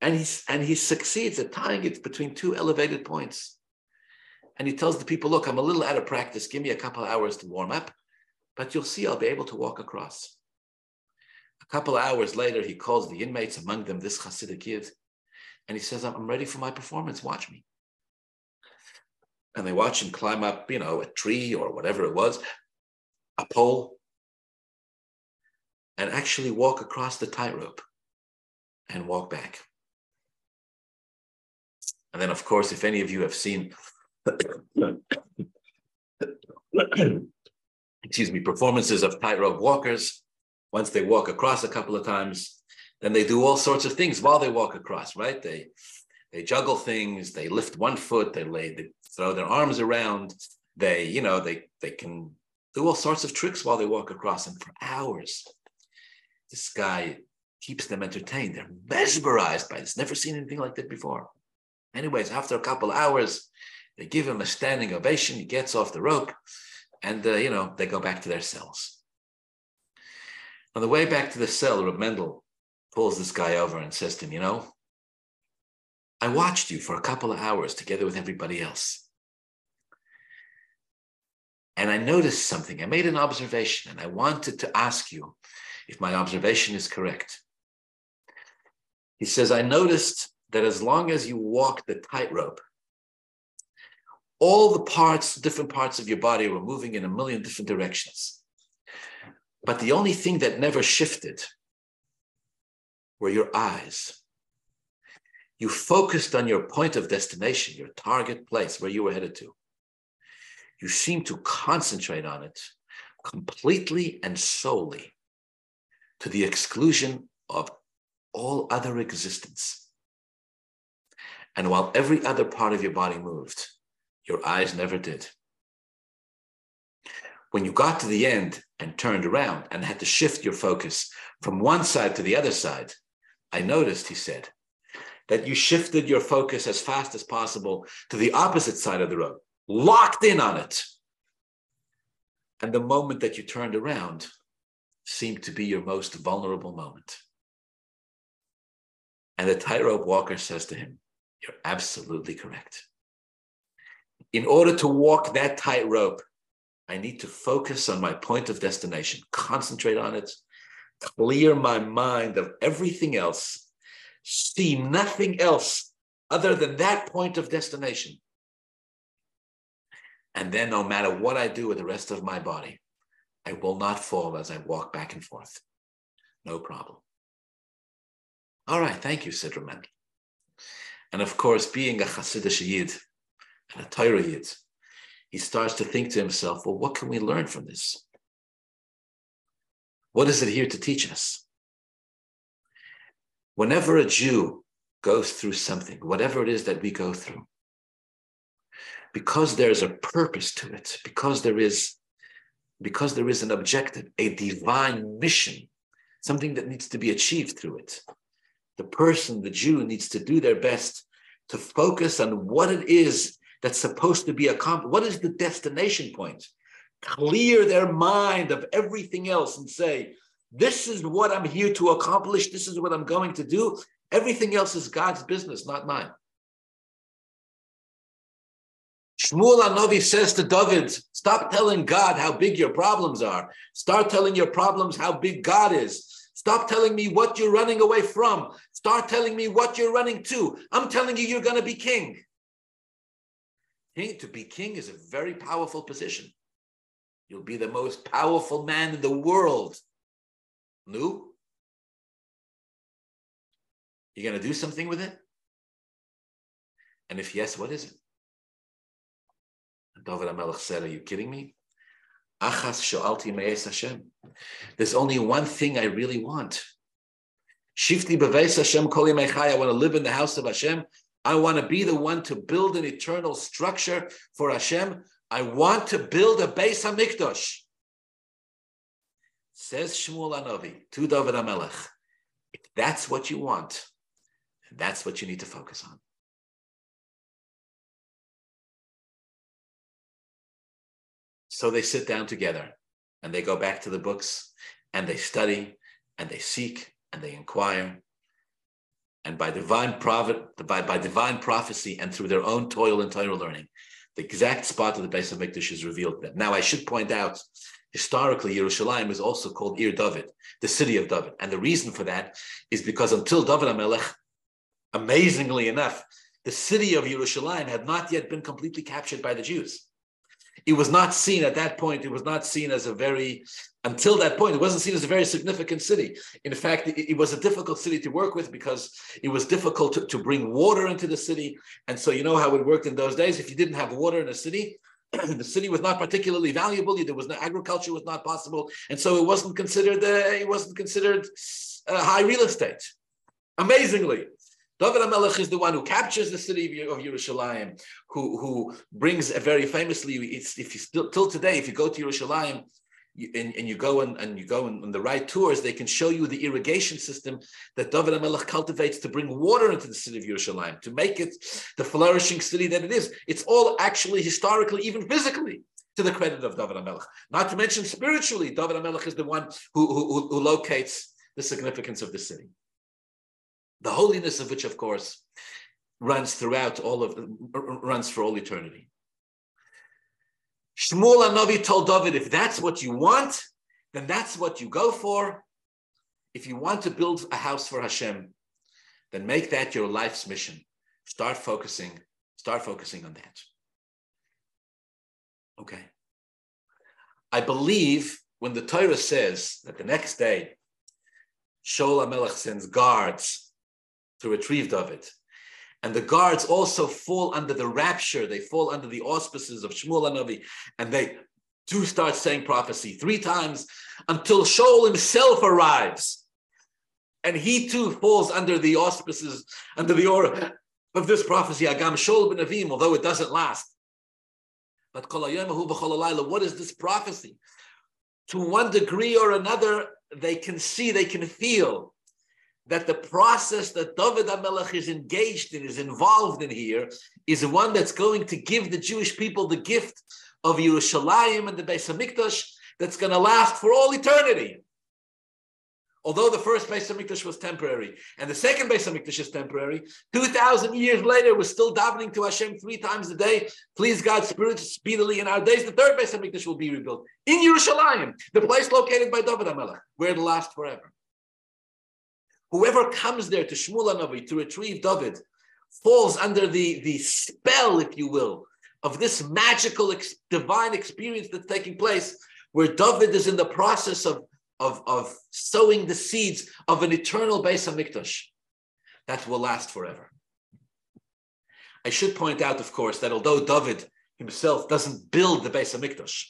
And, he's, and he succeeds at tying it between two elevated points. And he tells the people, look, I'm a little out of practice. Give me a couple of hours to warm up, but you'll see I'll be able to walk across. A couple of hours later, he calls the inmates, among them this Hasidic kid, and he says, I'm ready for my performance. Watch me. And they watch him climb up, you know, a tree or whatever it was, a pole, and actually walk across the tightrope and walk back. And then, of course, if any of you have seen, excuse me, performances of tightrope walkers, once they walk across a couple of times, then they do all sorts of things while they walk across, right? They they juggle things, they lift one foot, they lay, they throw their arms around, they, you know, they they can do all sorts of tricks while they walk across, and for hours, this guy keeps them entertained. They're mesmerized by this, never seen anything like that before. Anyways, after a couple hours, they give him a standing ovation. He gets off the rope, and uh, you know they go back to their cells. On the way back to the cell, Reb Mendel pulls this guy over and says to him, You know, I watched you for a couple of hours together with everybody else. And I noticed something. I made an observation and I wanted to ask you if my observation is correct. He says, I noticed that as long as you walk the tightrope, all the parts, different parts of your body were moving in a million different directions. But the only thing that never shifted were your eyes. You focused on your point of destination, your target place where you were headed to. You seemed to concentrate on it completely and solely to the exclusion of all other existence. And while every other part of your body moved, your eyes never did. When you got to the end and turned around and had to shift your focus from one side to the other side, I noticed, he said, that you shifted your focus as fast as possible to the opposite side of the road, locked in on it. And the moment that you turned around seemed to be your most vulnerable moment. And the tightrope walker says to him, You're absolutely correct. In order to walk that tightrope, I need to focus on my point of destination, concentrate on it, clear my mind of everything else, see nothing else other than that point of destination. And then, no matter what I do with the rest of my body, I will not fall as I walk back and forth. No problem. All right, thank you, Sidra Mendel. And of course, being a Hasidic Yid and a Torah Yid, he starts to think to himself, well, what can we learn from this? What is it here to teach us? Whenever a Jew goes through something, whatever it is that we go through, because there's a purpose to it, because there is, because there is an objective, a divine mission, something that needs to be achieved through it. The person, the Jew, needs to do their best to focus on what it is that's supposed to be accomplished. What is the destination point? Clear their mind of everything else and say, this is what I'm here to accomplish. This is what I'm going to do. Everything else is God's business, not mine. Shmuel Anovi says to David, stop telling God how big your problems are. Start telling your problems how big God is. Stop telling me what you're running away from. Start telling me what you're running to. I'm telling you, you're going to be king. King, to be king is a very powerful position. You'll be the most powerful man in the world. No? You're going to do something with it? And if yes, what is it? And David HaMelech said, Are you kidding me? Achas sho'alti me'es Hashem. There's only one thing I really want. Shifti beveis Hashem kol I want to live in the house of Hashem I want to be the one to build an eternal structure for Hashem. I want to build a Beis Hamikdash. Says Shmuel Anovi to David HaMelech, if that's what you want, that's what you need to focus on. So they sit down together and they go back to the books and they study and they seek and they inquire. And by divine prophet, by, by divine prophecy and through their own toil and Torah learning, the exact spot of the Beis Hamikdash is revealed to. Now, I should point out, historically, Yerushalayim is also called Ir David, the city of David. And the reason for that is because until David HaMelech, amazingly enough, the city of Yerushalayim had not yet been completely captured by the Jews it was not seen at that point, it was not seen as a very, until that point, it wasn't seen as a very significant city. In fact, it, it was a difficult city to work with because it was difficult to, to bring water into the city. And so, you know how it worked in those days? If you didn't have water in a city, the city was not particularly valuable. There was no agriculture was not possible, and so it wasn't considered. Uh, it wasn't considered uh, high real estate. Amazingly, David HaMelech is the one who captures the city of Yerushalayim, who, who brings a very famously, it's, if you still, till today, if you go to you, and, and, you go and, and you go on, the right tours, they can show you the irrigation system that David HaMelech cultivates to bring water into the city of Yerushalayim, to make it the flourishing city that it is. It's all actually historically, even physically, to the credit of David HaMelech. Not to mention spiritually, David HaMelech is the one who, who, who locates the significance of the city the holiness of which, of course, runs throughout all of runs for all eternity. Shmuel Hanavi told David, if that's what you want, then that's what you go for. If you want to build a house for Hashem, then make that your life's mission. Start focusing, start focusing on that. Okay. I believe when the Torah says that the next day, Shaul HaMelech sends guards to retrieve David. And the guards also fall under the rapture, they fall under the auspices of Shmuel Hanavi, and they do start saying prophecy three times until Shaul himself arrives. And he too falls under the auspices, under the aura of this prophecy, HaGam Shaul baNevi'im, although it doesn't last. But what is this prophecy? To one degree or another, they can see, they can feel that the process that David HaMelech is engaged in, is involved in here, is the one that's going to give the Jewish people the gift of Yerushalayim and the Beis Hamikdash that's going to last for all eternity. Although the first Beis Hamikdash was temporary and the second Beis Hamikdash is temporary, 2,000 years later, we're still davening to Hashem three times a day. Please God, spirit speedily in our days, the third Beis Hamikdash will be rebuilt in Yerushalayim, the place located by David HaMelech, where it'll last forever. Whoever comes there to Shmuel Hanavi to retrieve David falls under the, the spell, if you will, of this magical ex- divine experience that's taking place, where David is in the process of, of, of sowing the seeds of an eternal Beis Hamikdash that will last forever. I should point out, of course, that although David himself doesn't build the Beis Hamikdash,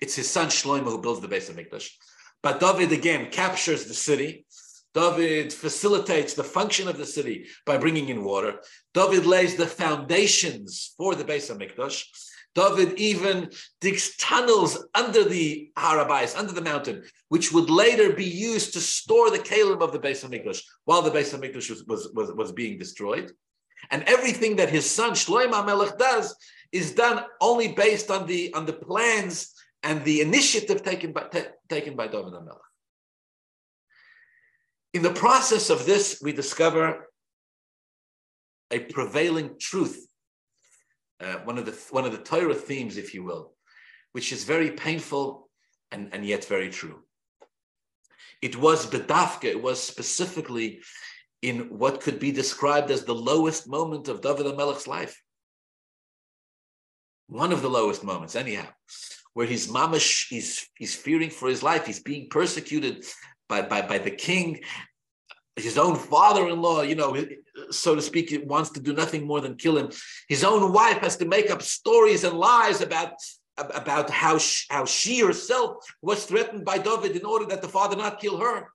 it's his son Shlomo who builds the Beis Hamikdash. But David again captures the city David facilitates the function of the city by bringing in water. David lays the foundations for the Beis Hamikdash. David even digs tunnels under the Har HaBayis, under the mountain, which would later be used to store the kalim of the Beis Hamikdash while the Beis Hamikdash was, was, was, was being destroyed. And everything that his son Shlomo Melech does is done only based on the on the plans and the initiative taken by t- taken by David Melech. In the process of this, we discover a prevailing truth, uh, one of the one of the Torah themes, if you will, which is very painful and, and yet very true. It was bedafka, it was specifically in what could be described as the lowest moment of David HaMelech's life. One of the lowest moments, anyhow, where he's mamish, he's, he's fearing for his life, he's being persecuted by, by, by the king. His own father-in-law, you know, so to speak, wants to do nothing more than kill him. His own wife has to make up stories and lies about about how she, how she herself was threatened by David in order that the father not kill her.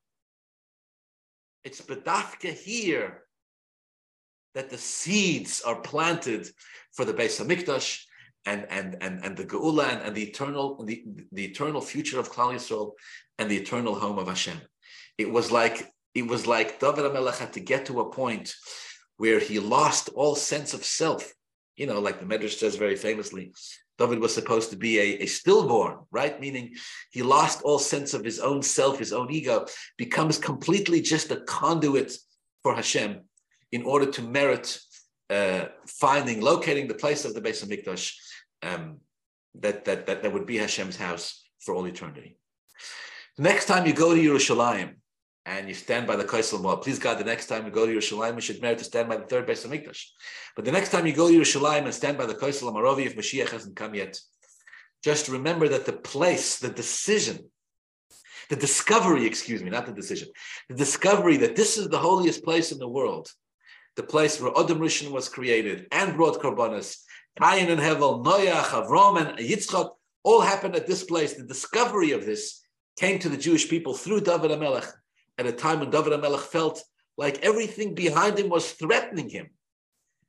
It's bedafka here that the seeds are planted for the Beis Hamikdash, and and and and the Geula and, and the eternal the, the eternal future of Klal Yisrael and the eternal home of Hashem. It was like it was like David HaMelech had to get to a point where he lost all sense of self. You know, like the Medrash says very famously, David was supposed to be a, a stillborn, right? Meaning he lost all sense of his own self, his own ego, becomes completely just a conduit for Hashem in order to merit uh, finding, locating the place of the Beis Hamikdash um, that, that, that, that would be Hashem's house for all eternity. The next time you go to Yerushalayim and you stand by the Kosel Mall, please God, the next time you go to Yerushalayim, we should merit to stand by the third Beis Hamikdash. But the next time you go to Yerushalayim and stand by the Kosel HaMaaravi, if Mashiach hasn't come yet, just remember that the place, the decision, the discovery, excuse me, not the decision, the discovery that this is the holiest place in the world, the place where Adam HaRishon was created and brought Korbanos, Cain and Hevel, Noach, Avram, and Yitzchak, all happened at this place. The discovery of this came to the Jewish people through David HaMelech at a time when David HaMelech felt like everything behind him was threatening him.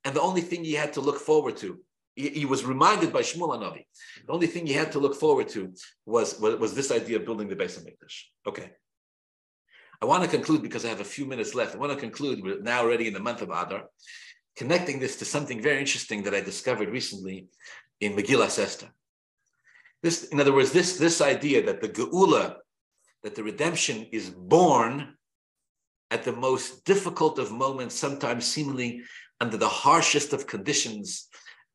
And the only thing he had to look forward to, he, he was reminded by Shmuel Hanavi, the only thing he had to look forward to was, was, was this idea of building the Beis Hamikdash. Okay. I want to conclude because I have a few minutes left. I want to conclude, we're now already in the month of Adar, connecting this to something very interesting that I discovered recently in Megillah Esther. This, in other words, this, this idea that the Geula, that the redemption is born at the most difficult of moments, sometimes seemingly under the harshest of conditions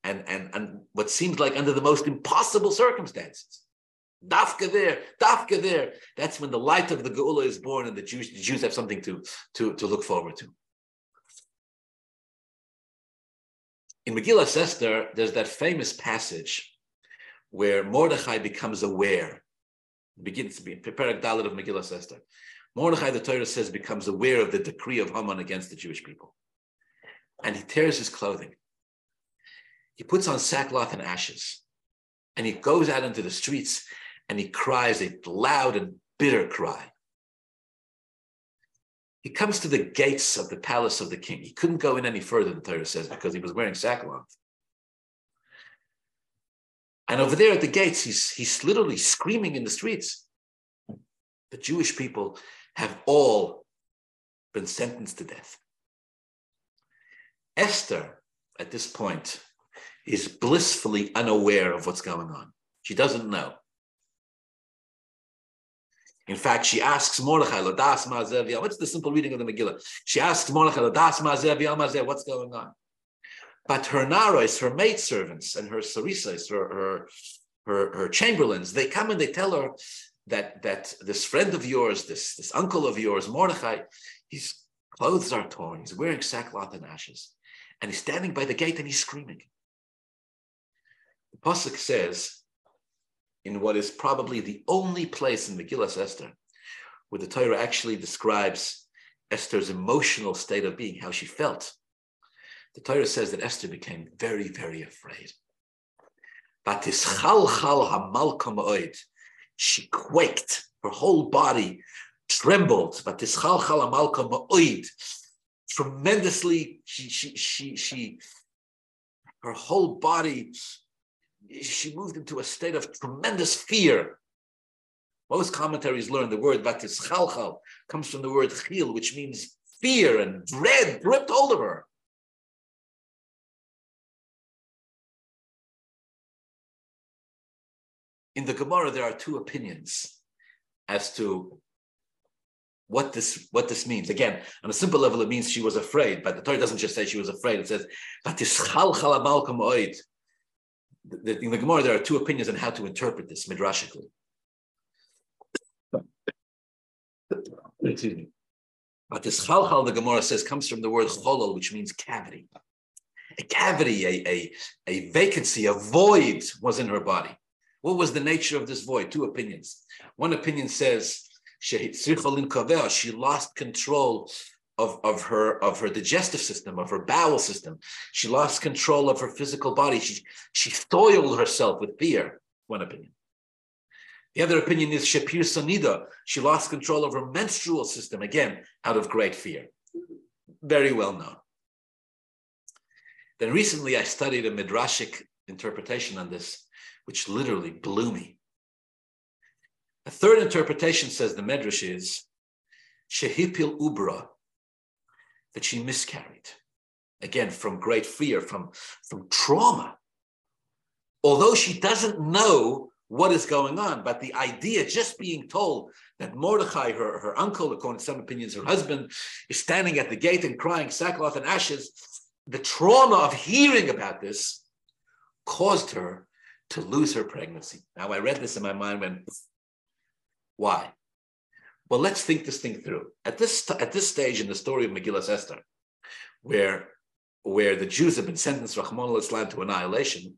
and, and, and what seems like under the most impossible circumstances. Dafka there, Dafka there. That's when the light of the Geula is born and the Jews, the Jews have something to, to, to look forward to. In Megillah Esther, there's that famous passage where Mordechai becomes aware, begins to be Perek Dalet of Megillah Esther. Mordechai, the Torah says, becomes aware of the decree of Haman against the Jewish people. And he tears his clothing. He puts on sackcloth and ashes. And he goes out into the streets and he cries a loud and bitter cry. He comes to the gates of the palace of the king. He couldn't go in any further, the Torah says, because he was wearing sackcloth. And over there at the gates, he's, he's literally screaming in the streets. The Jewish people have all been sentenced to death. Esther, at this point, is blissfully unaware of what's going on. She doesn't know. In fact, she asks Mordechai, Ladas What's the simple reading of the Megillah? She asks Mordechai, Ladas what's going on? But her naros, her maidservants, and her sarisas, her, her, her, her chamberlains, they come and they tell her that, that this friend of yours, this, this uncle of yours, Mordechai, his clothes are torn, he's wearing sackcloth and ashes, and he's standing by the gate and he's screaming. The Pasuk says, in what is probably the only place in Megillah Esther where the Torah actually describes Esther's emotional state of being, how she felt. The Torah says that Esther became very, very afraid. But this chal She quaked, her whole body trembled. But this chal Tremendously, she, she, she, she, her whole body, she moved into a state of tremendous fear. Most commentaries learn the word chalchal comes from the word chil, which means fear and dread gripped hold of her. In the Gemara, there are two opinions as to what this what this means. Again, on a simple level, it means she was afraid, but the Torah doesn't just say she was afraid. It says, in the Gemara, there are two opinions on how to interpret this midrashically. Excuse me. Vatischalchal, the Gemara says, comes from the word cholol, which means cavity. A cavity, a, a, a vacancy, a void was in her body. What was the nature of this void? Two opinions. One opinion says she lost control of, of her of her digestive system, of her bowel system. She lost control of her physical body. She she soiled herself with fear. One opinion. The other opinion is Shepirsa Nidda. She lost control of her menstrual system, again, out of great fear. Very well known. Then recently I studied a midrashic interpretation on this, which literally blew me. A third interpretation says the Medrash is Shehipil Ubra, that she miscarried. Again, from great fear, from, from trauma. Although she doesn't know what is going on, but the idea just being told that Mordechai, her, her uncle, according to some opinions, her husband, is standing at the gate and crying sackcloth and ashes, the trauma of hearing about this caused her to lose her pregnancy. Now, I read this in my mind when, why? Well, let's think this thing through. At this, at this stage in the story of Megillah Esther, where, where the Jews have been sentenced, Rachmana litzlan, to annihilation,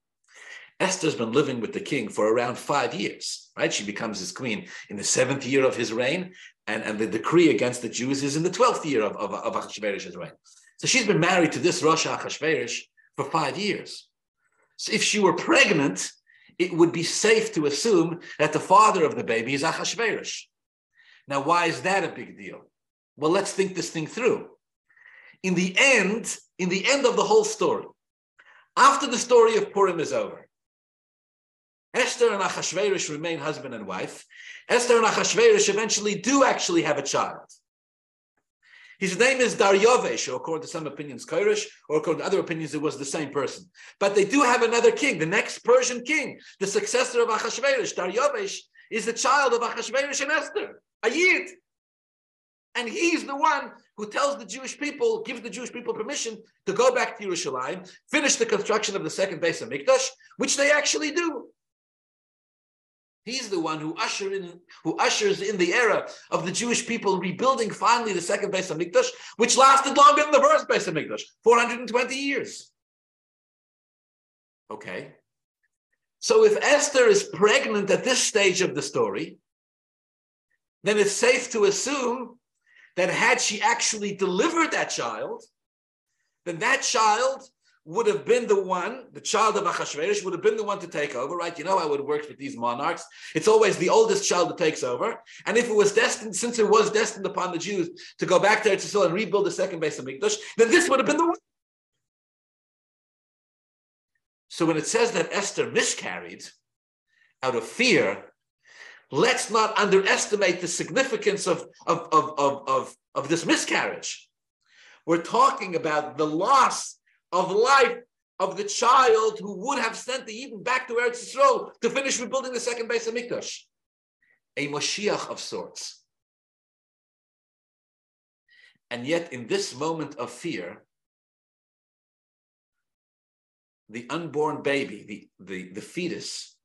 Esther's been living with the king for around five years, right? She becomes his queen in the seventh year of his reign, and, and the decree against the Jews is in the 12th year of, of, of Achashverosh's reign. So she's been married to this Rosh Achashverosh for five years. So if she were pregnant, it would be safe to assume that the father of the baby is Achashverosh. Now, why is that a big deal? Well, let's think this thing through. In the end, in the end of the whole story, after the story of Purim is over, Esther and Achashverosh remain husband and wife. Esther and Achashverosh eventually do actually have a child. His name is Daryavesh, or according to some opinions, Koresh, or according to other opinions, it was the same person. But they do have another king, the next Persian king, the successor of Achashverosh. Daryavesh is the child of Achashverosh and Esther, a Yid. And he's the one who tells the Jewish people, gives the Jewish people permission to go back to Yerushalayim, finish the construction of the second Beis Hamikdash, which they actually do. He's the one who, usher in, who ushers in the era of the Jewish people rebuilding finally the second Beis Hamikdash, which lasted longer than the first Beis Hamikdash, 420 years. Okay. So if Esther is pregnant at this stage of the story, then it's safe to assume that had she actually delivered that child, then that child would have been the one, the child of Achashverosh would have been the one to take over, right? You know how it works with these monarchs. It's always the oldest child that takes over. And if it was destined, since it was destined upon the Jews to go back there to Israel and rebuild the second Beis Hamikdash, then this would have been the one. So when it says that Esther miscarried out of fear, let's not underestimate the significance of, of, of, of, of, of this miscarriage. We're talking about the loss of life of the child who would have sent the Yidden back to Eretz Yisrael to finish rebuilding the second Beis Hamikdash. A Moshiach of sorts. And yet, in this moment of fear, the unborn baby, the, the, the fetus,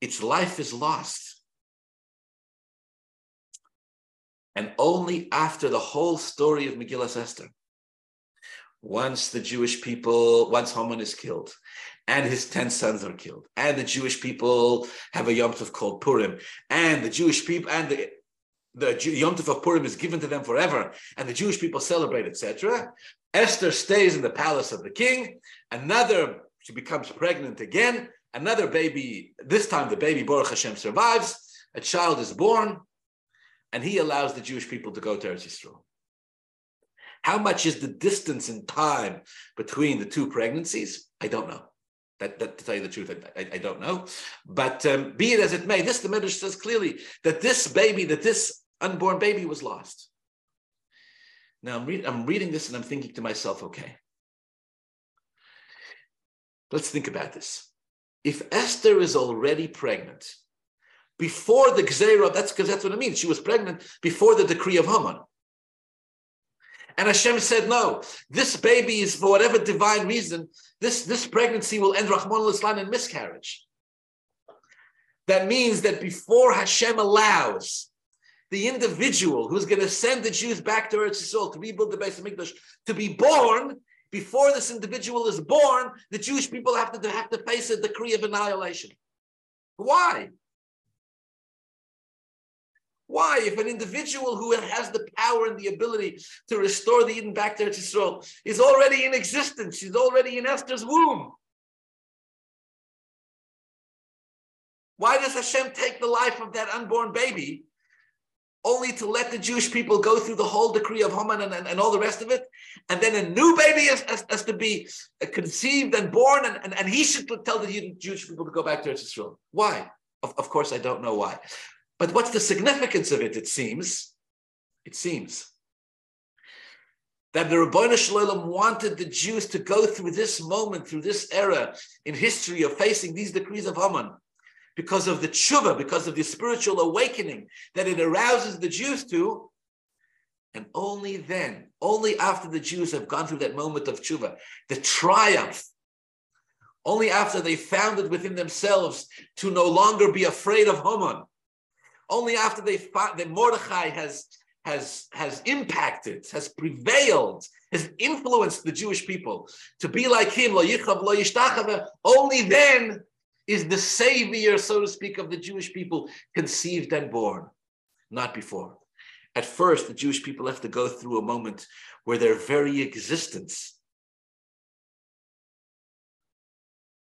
its life is lost. And only after the whole story of Megillah Esther, once the Jewish people, once Haman is killed, and his 10 sons are killed, and the Jewish people have a Yom Tov called Purim, and the Jewish people, and the, the Yom Tov of Purim is given to them forever, and the Jewish people celebrate, etc. Esther stays in the palace of the king. Another, she becomes pregnant again. Another baby, this time the baby Baruch Hashem survives. A child is born, and he allows the Jewish people to go to Eretz Yisrael. How much is the distance in time between the two pregnancies? I don't know. That, that to tell you the truth, I, I, I don't know. But um, be it as it may, this the Midrash says clearly that this baby, that this unborn baby was lost. Now I'm, I'm reading this and I'm thinking to myself, okay, let's think about this. If Esther is already pregnant before the Gzera, that's because that's what it means. She was pregnant before the decree of Haman. And Hashem said, no, this baby is, for whatever divine reason, this, this pregnancy will end Rachmana litzlan in miscarriage. That means that before Hashem allows the individual who's going to send the Jews back to Eretz Yisrael to rebuild the Beis Hamikdash to be born, before this individual is born, the Jewish people have to, have to face a decree of annihilation. Why? Why? If an individual who has the power and the ability to restore the Yidden back to Israel is already in existence, she's already in Esther's womb. Why does Hashem take the life of that unborn baby only to let the Jewish people go through the whole decree of Haman and, and, and all the rest of it. And then a new baby has, has, has to be uh, conceived and born, and, and, and he should tell the Jewish people to go back to Israel. Why? Of, of course, I don't know why. But what's the significance of it? It seems, it seems that the Ribbono Shel Olam wanted the Jews to go through this moment, through this era in history of facing these decrees of Haman, because of the tshuva, because of the spiritual awakening that it arouses the Jews to. And only then, only after the Jews have gone through that moment of tshuva, the triumph, only after they found it within themselves to no longer be afraid of Haman, only after they that Mordechai has has, has impacted, has prevailed, has influenced the Jewish people to be like him, lo yichav, lo only then is the savior, so to speak, of the Jewish people conceived and born, not before. At first, the Jewish people have to go through a moment where their very existence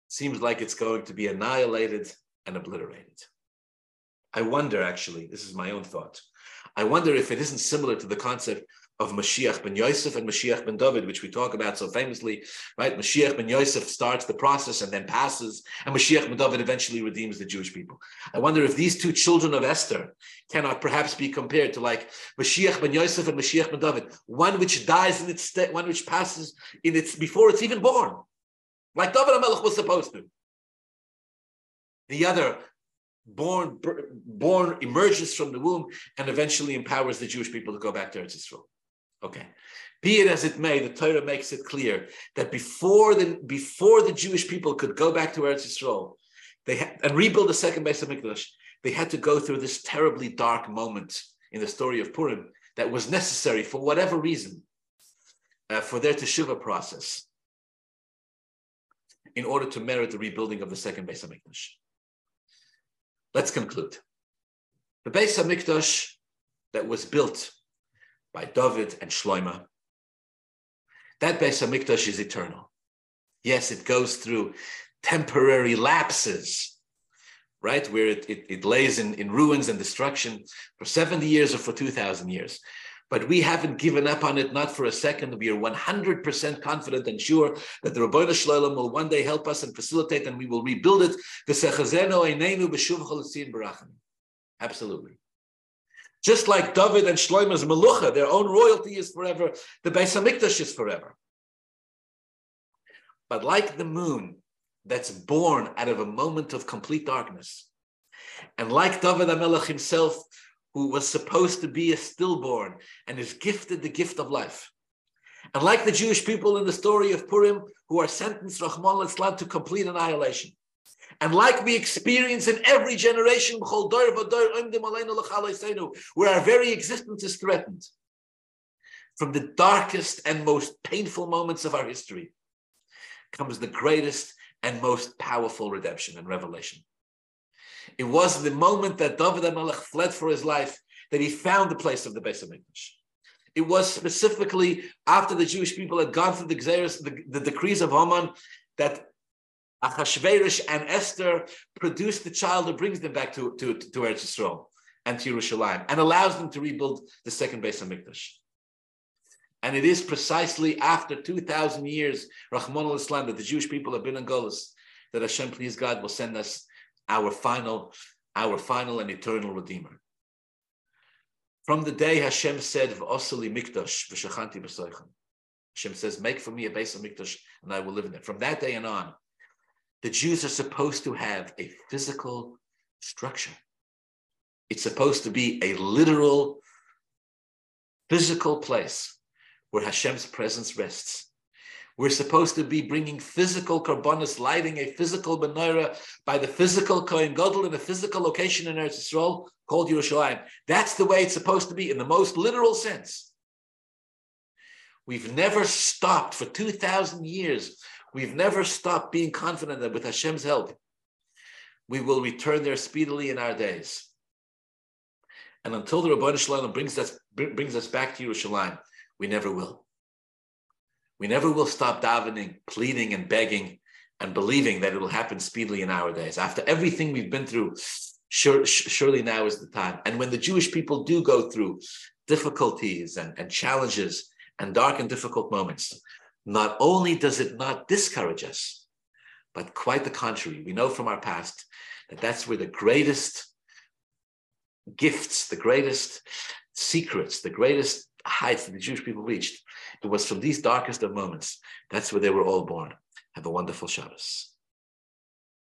seems like it's going to be annihilated and obliterated. I wonder, actually, this is my own thought. I wonder if it isn't similar to the concept of Mashiach ben Yosef and Mashiach ben David, which we talk about so famously, right? Mashiach ben Yosef starts the process and then passes, and Mashiach ben David eventually redeems the Jewish people. I wonder if these two children of Esther cannot perhaps be compared to like Mashiach ben Yosef and Mashiach ben David, one which dies in its state, one which passes in its before it's even born, like David HaMelech was supposed to. The other born, born emerges from the womb and eventually empowers the Jewish people to go back to Eretz Yisrael. Okay. Be it as it may, the Torah makes it clear that before the, before the Jewish people could go back to Eretz Yisrael they and rebuild the second Beis Hamikdash, they had to go through this terribly dark moment in the story of Purim that was necessary for whatever reason uh, for their teshuva process in order to merit the rebuilding of the second Beis Hamikdash. Let's conclude. The Beis Hamikdash that was built by David and Shloima, that Beis Hamikdash is eternal. Yes, it goes through temporary lapses, right, where it, it, it lays in, in ruins and destruction for 70 years or for 2,000 years but we haven't given up on it, not for a second. We are 100% confident and sure that the Ribbono Shel Olam will one day help us and facilitate, and we will rebuild it. Absolutely. Just like David and Shloima's Melucha, their own royalty is forever, the Beis Hamikdash is forever. But like the moon that's born out of a moment of complete darkness, and like David HaMelech himself, who was supposed to be a stillborn and is gifted the gift of life. And like the Jewish people in the story of Purim, who are sentenced, Rahman to complete annihilation. And like we experience in every generation, where our very existence is threatened, from the darkest and most painful moments of our history, comes the greatest and most powerful redemption and revelation. It was the moment that David HaMelech fled for his life that he found the place of the Beis Hamikdash. It was specifically after the Jewish people had gone through the, the, the decrees of Haman that Achashverosh and Esther produced the child that brings them back to, to, to Eretz Yisrael and to Yerushalayim and allows them to rebuild the second Beis Hamikdash. And it is precisely after 2,000 years, Rachmana litzlan, that the Jewish people have been in Golis, that Hashem, please God, will send us our final, our final and eternal Redeemer. From the day Hashem said, "V'osali mikdash v'shachanti b'soichem," Hashem says, "Make for me a Beis Hamikdash, and I will live in it." From that day and on, the Jews are supposed to have a physical structure. It's supposed to be a literal, physical place where Hashem's presence rests. We're supposed to be bringing physical karbonis, lighting a physical menorah by the physical Kohen Gadol in a physical location in Eretz Yisrael called Yerushalayim. That's the way it's supposed to be in the most literal sense. We've never stopped for 2,000 years. We've never stopped being confident that with Hashem's help, we will return there speedily in our days. And until the Ribbono Shel Olam brings us, brings us back to Yerushalayim, we never will. We never will stop davening, pleading, and begging and believing that it will happen speedily in our days. After everything we've been through sure, surely now is the time. And when the Jewish people do go through difficulties and, and challenges and dark and difficult moments, not only does it not discourage us, but quite the contrary. We know from our past that that's where the greatest gifts, the greatest secrets, the greatest heights that the Jewish people reached. It was from these darkest of moments. That's where they were all born. Have a wonderful Shabbos.